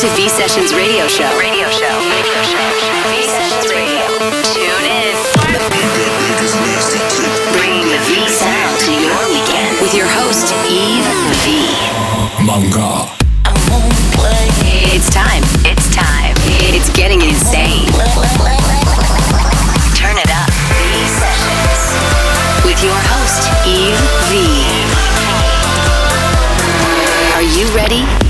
to V Sessions Radio Show. Radio Show. Radio Show. V Sessions Radio. Tune in. Bringing the V sound to your weekend with your host, Yves V. Manga. It's time. It's time. It's getting insane. Turn it up. V Sessions. With your host, Yves V. Are you ready?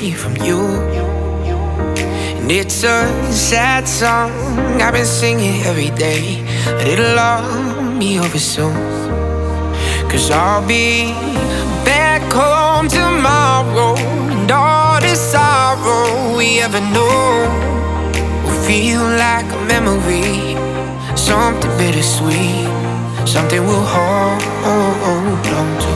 Miles from you. And it's a sad song I've been singing every day. But it'll all be over soon. Cause I'll be back home tomorrow. And all the sorrow we ever knew will feel like a memory. Something bittersweet something we'll hold on to.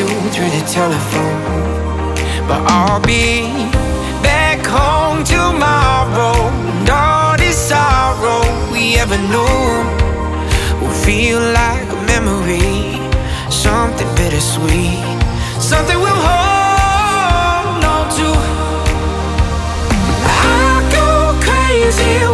You through the telephone. But I'll be back home tomorrow, and all this sorrow we ever knew will feel like a memory, something bittersweet, something we'll hold on to. I go crazy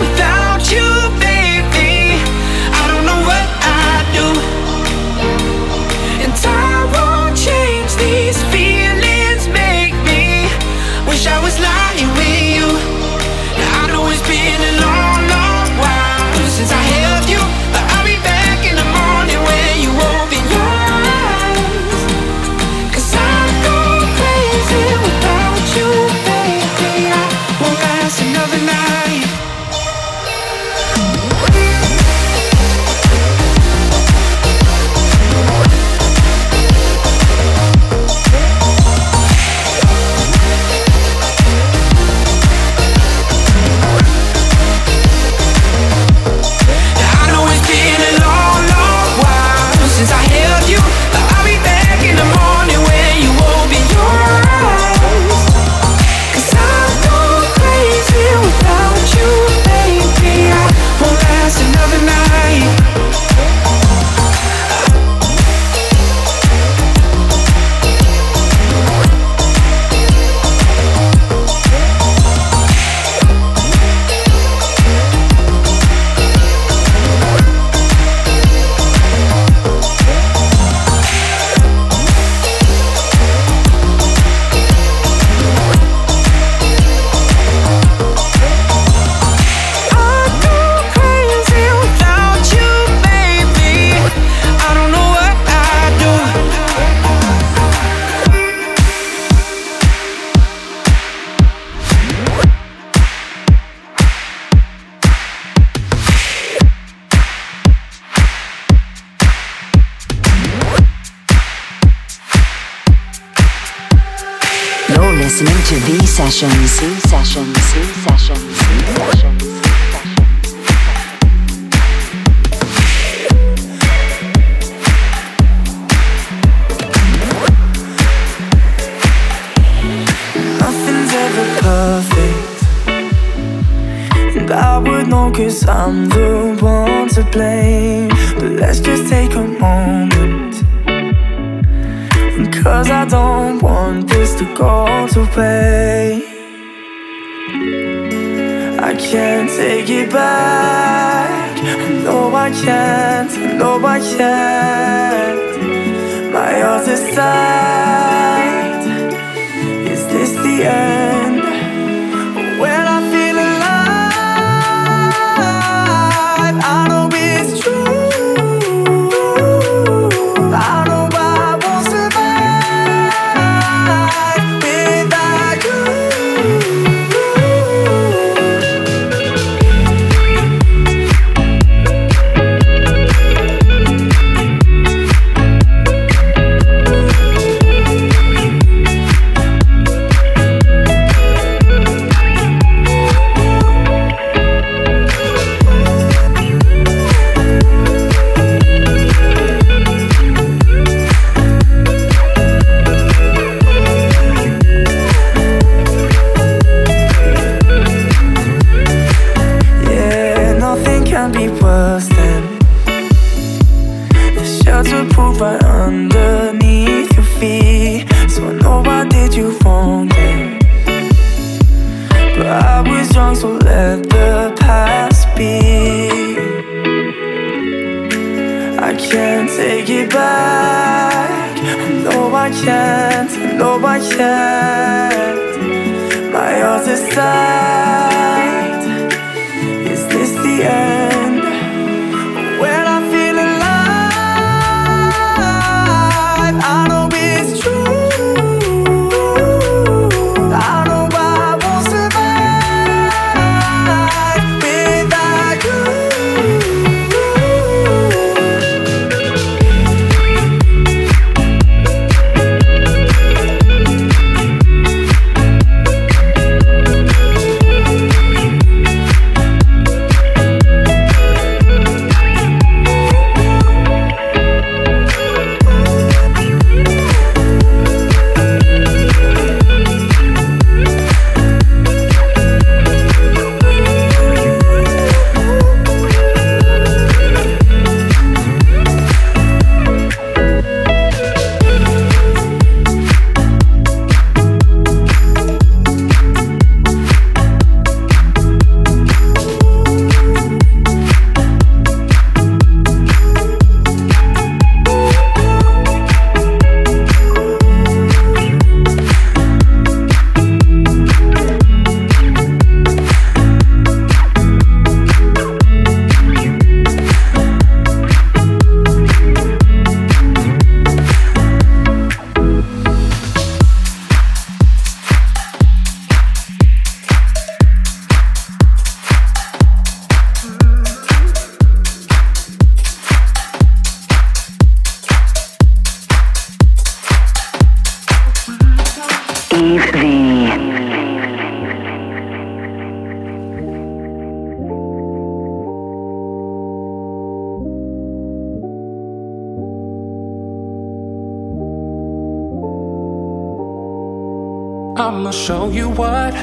Show you what,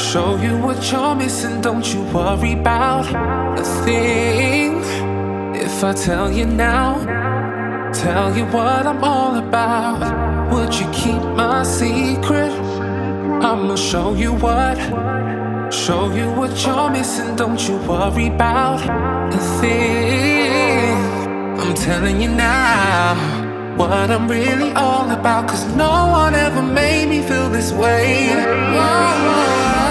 show you what you're missing. Don't you worry about a thing. If I tell you now, tell you what I'm all about. Would you keep my secret? I'ma show you what, show you what you're missing. Don't you worry about a thing. I'm telling you now what I'm really all about. Cause no one ever made me feel this way. Whoa.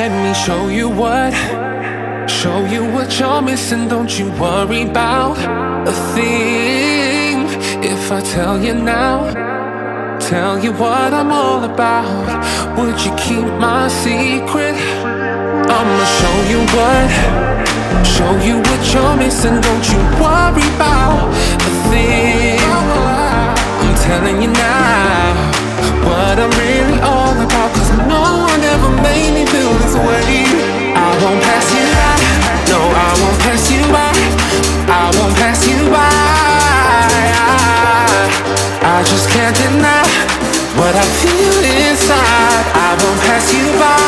Let me show you what, show you what you're missing. Don't you worry about a thing. If I tell you now, tell you what I'm all about, would you keep my secret? I'ma show you what, show you what you're missing. Don't you worry about a thing. I'm telling you now what I'm really all about. Feel this way. I won't pass you by. No, I won't pass you by. I won't pass you by. I just can't deny what I feel inside. I won't pass you by.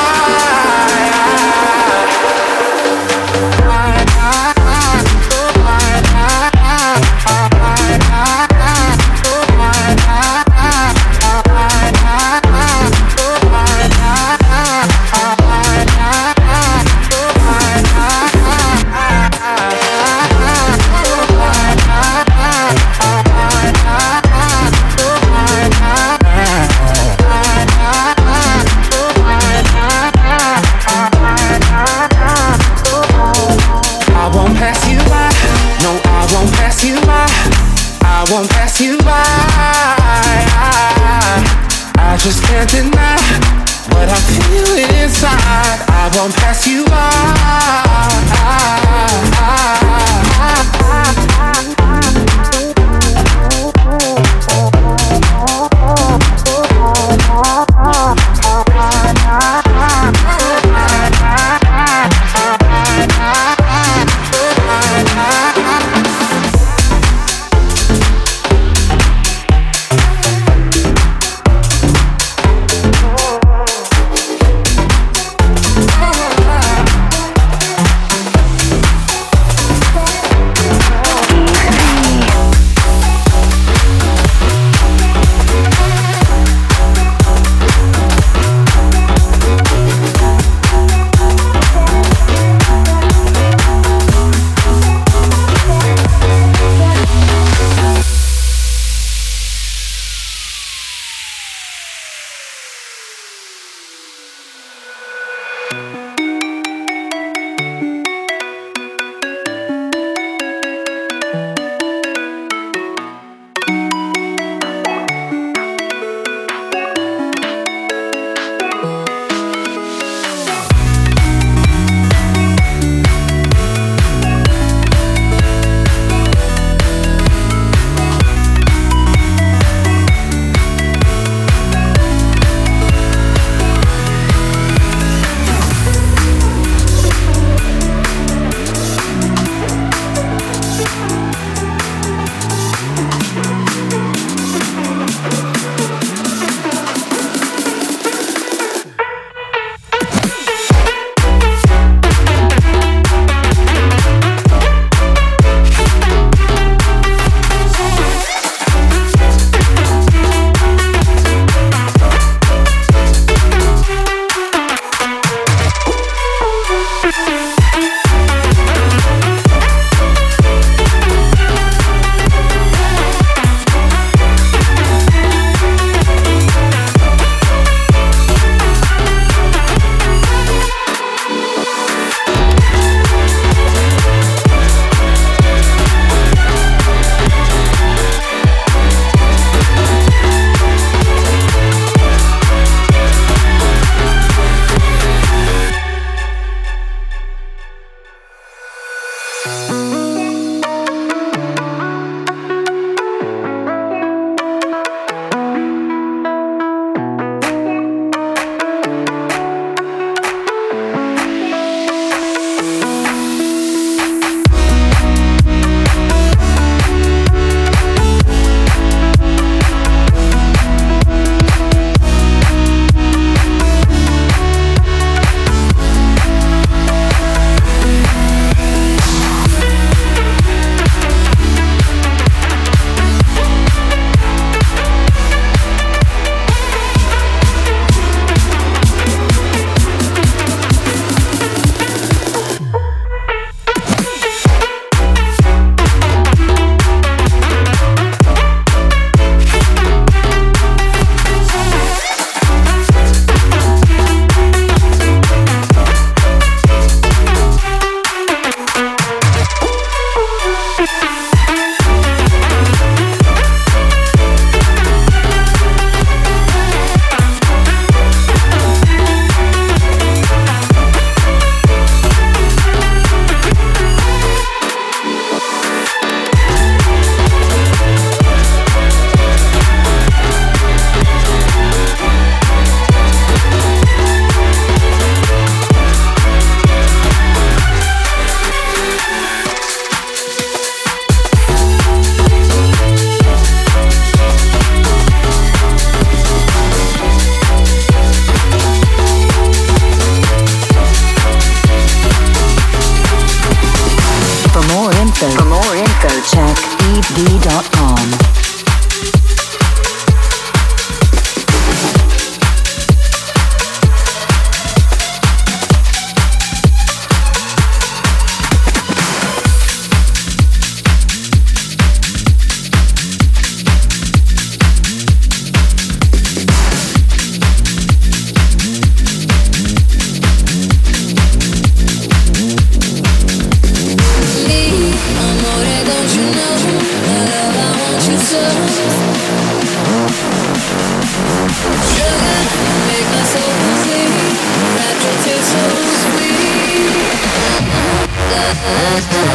Let's go.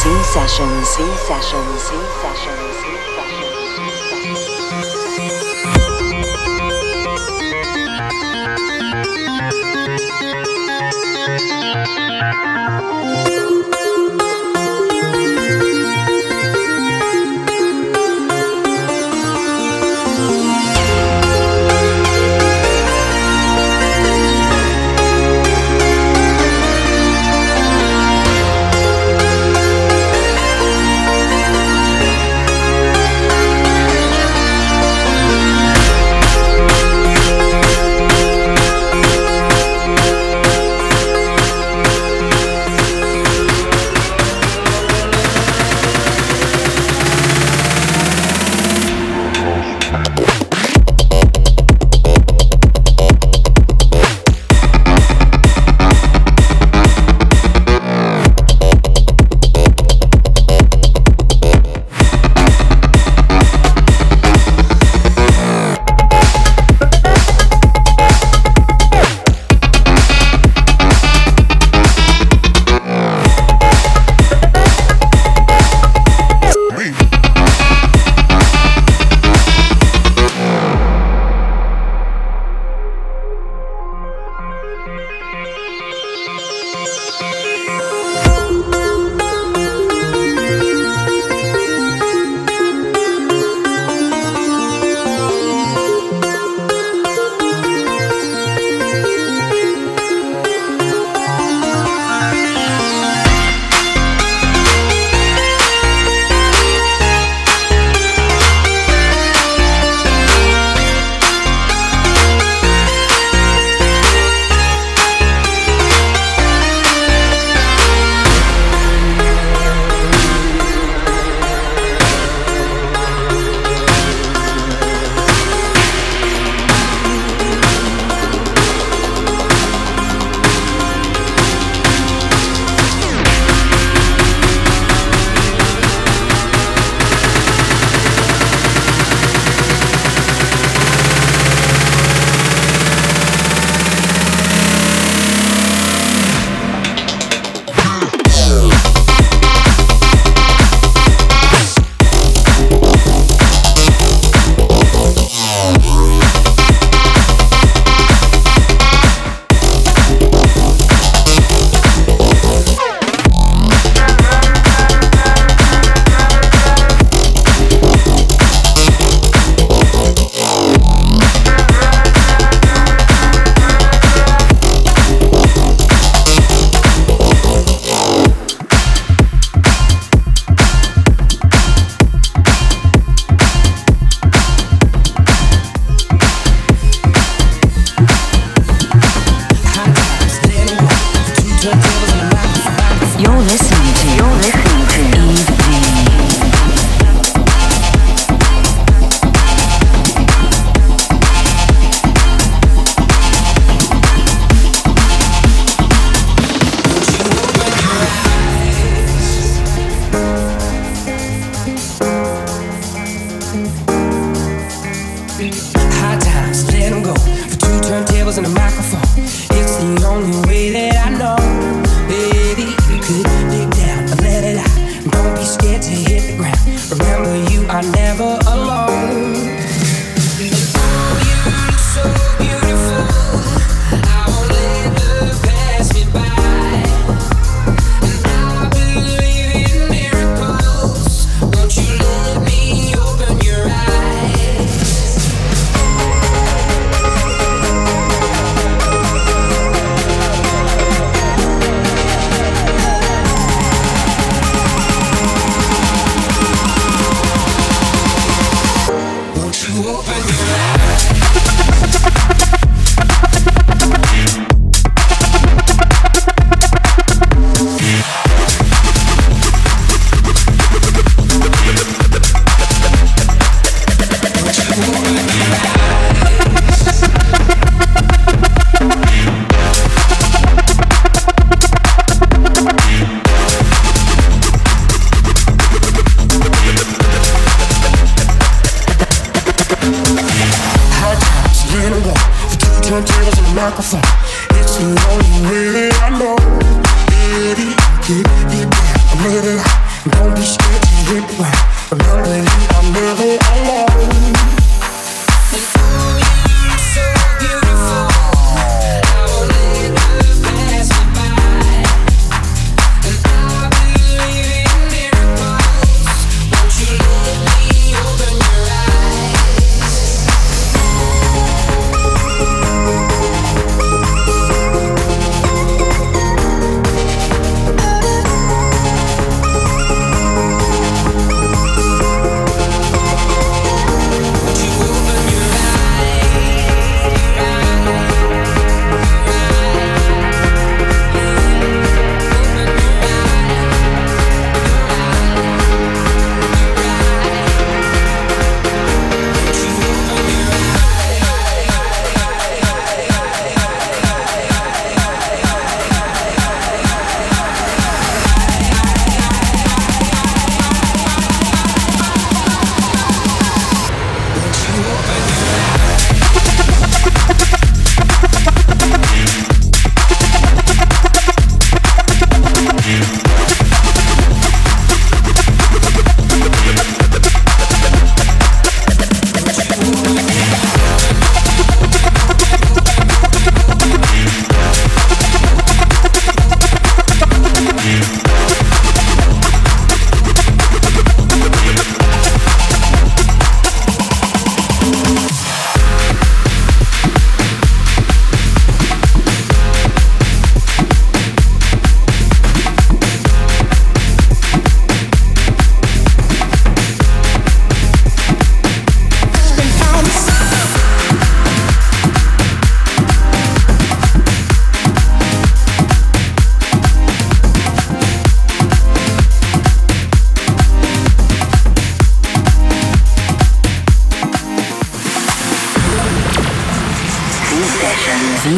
V sessions. V sessions.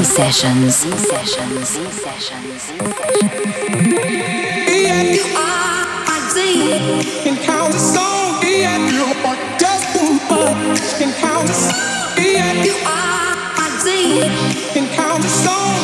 Sessions. sessions. sessions. You are my Z. And how the song, yeah, you are just and how the song, you my Z. And how the song,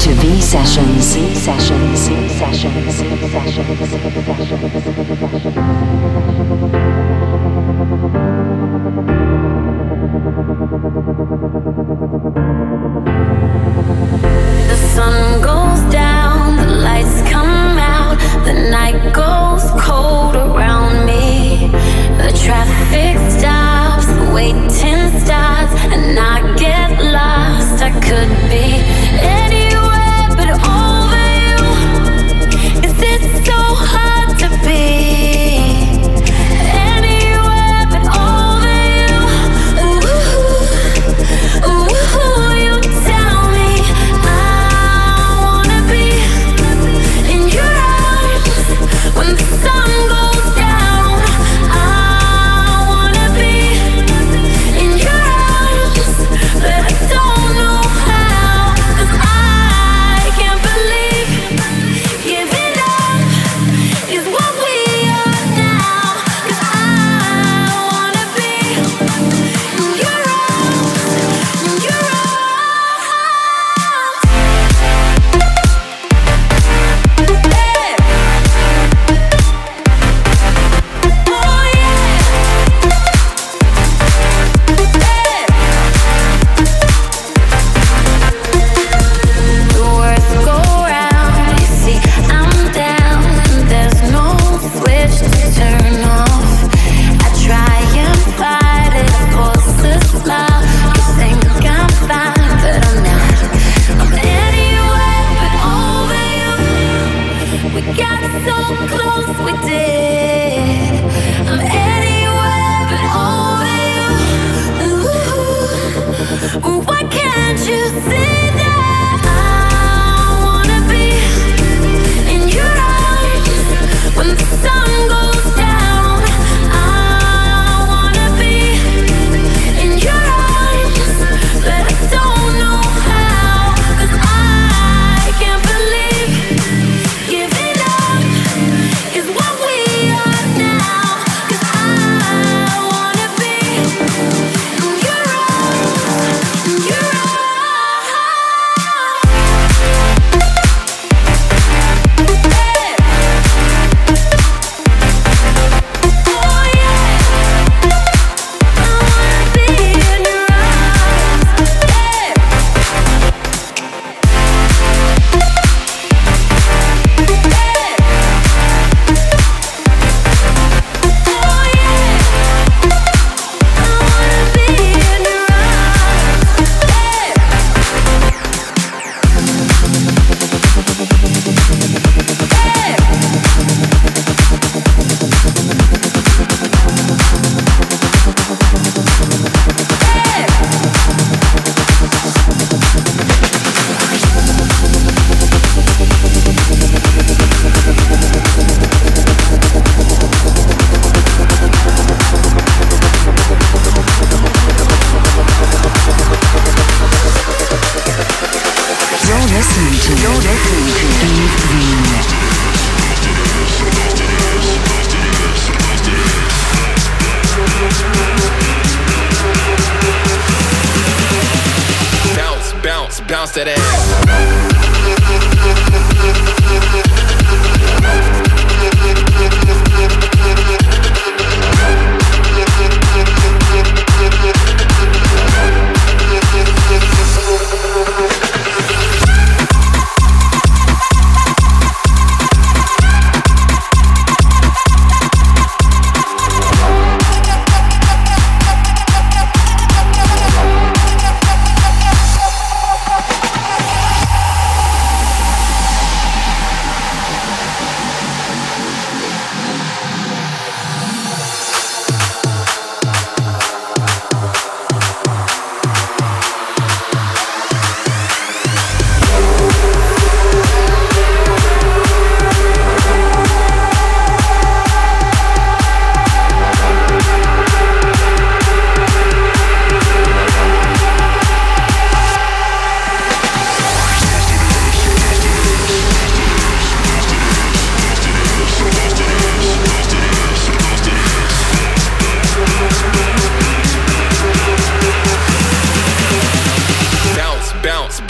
to V Sessions. V Sessions. V Sessions. V Sessions. The sun goes down, the lights come out, the night goes cold around me. The traffic stops, the waiting starts, and I get lost. I could be.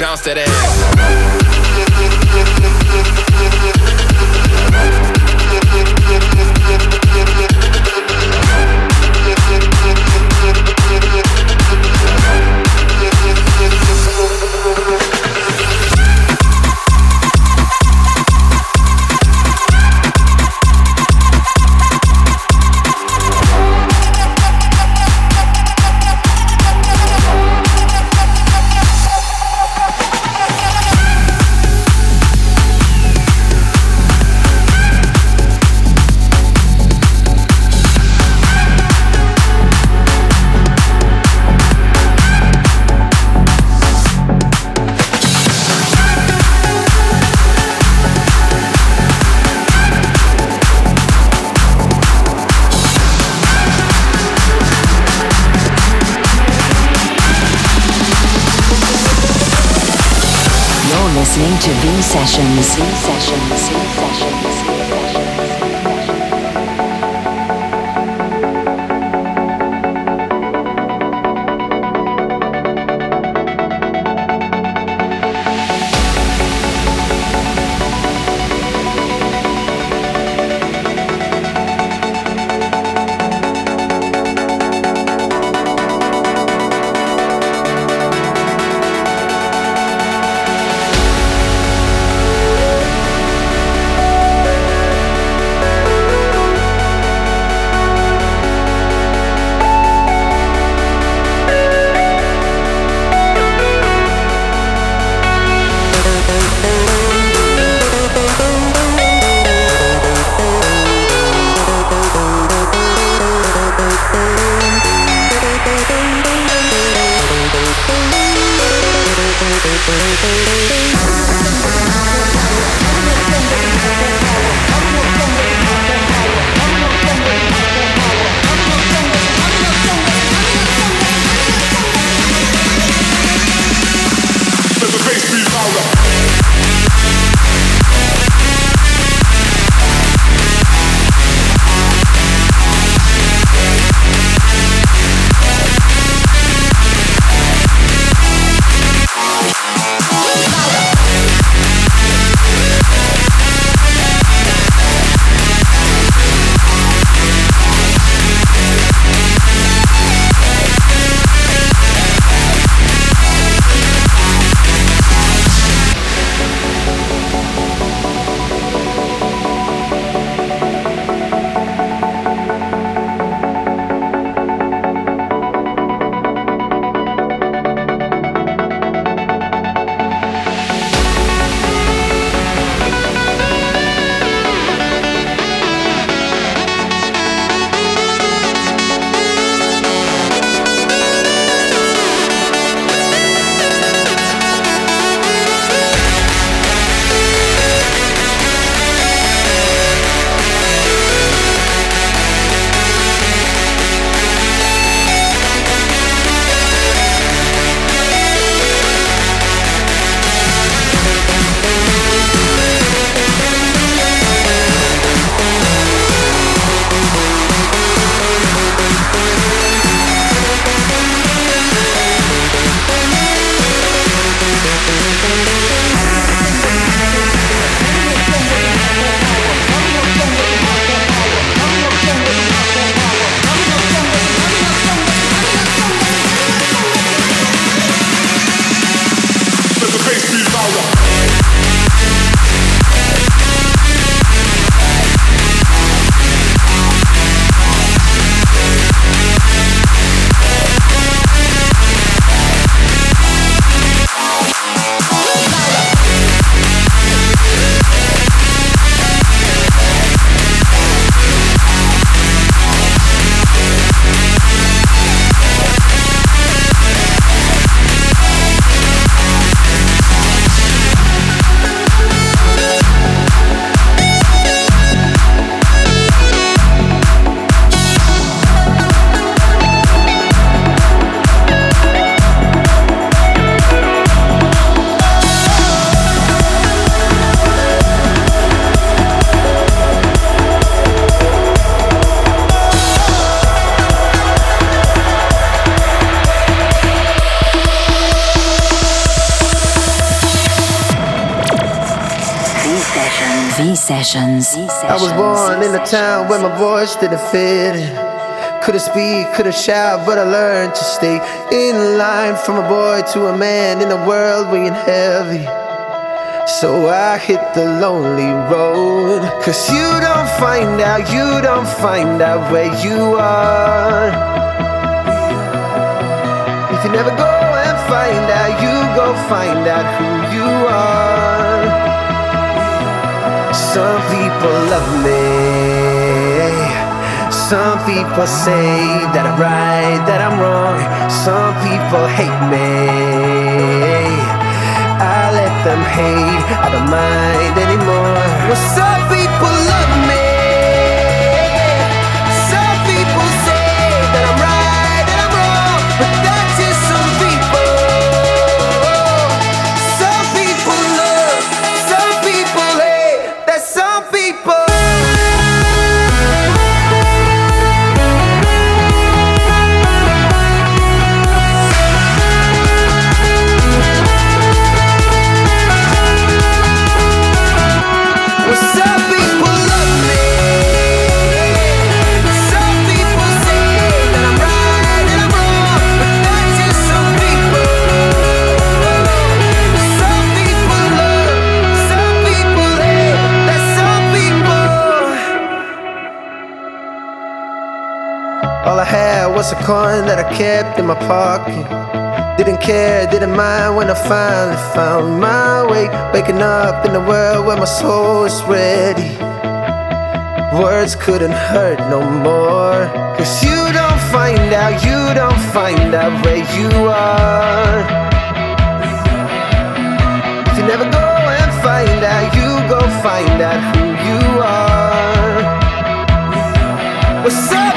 bounce that ass. Sessions. I was born in a town where my voice didn't fit in. Couldn't speak, couldn't shout, but I learned to stay in line from a boy to a man in a world weighing heavy. So I hit the lonely road. Cause you don't find out, you don't find out where you are. If you never go and find out, you go find out who you are. Some people love me. Some people say that I'm right, that I'm wrong. Some people hate me. I let them hate, I don't mind anymore. Well, some people coin that I kept in my pocket. Didn't care, didn't mind when I finally found my way. Waking up in a world where my soul is ready. Words couldn't hurt no more. Cause you don't find out, you don't find out where you are. If you never go and find out, you go find out who you are. Well, some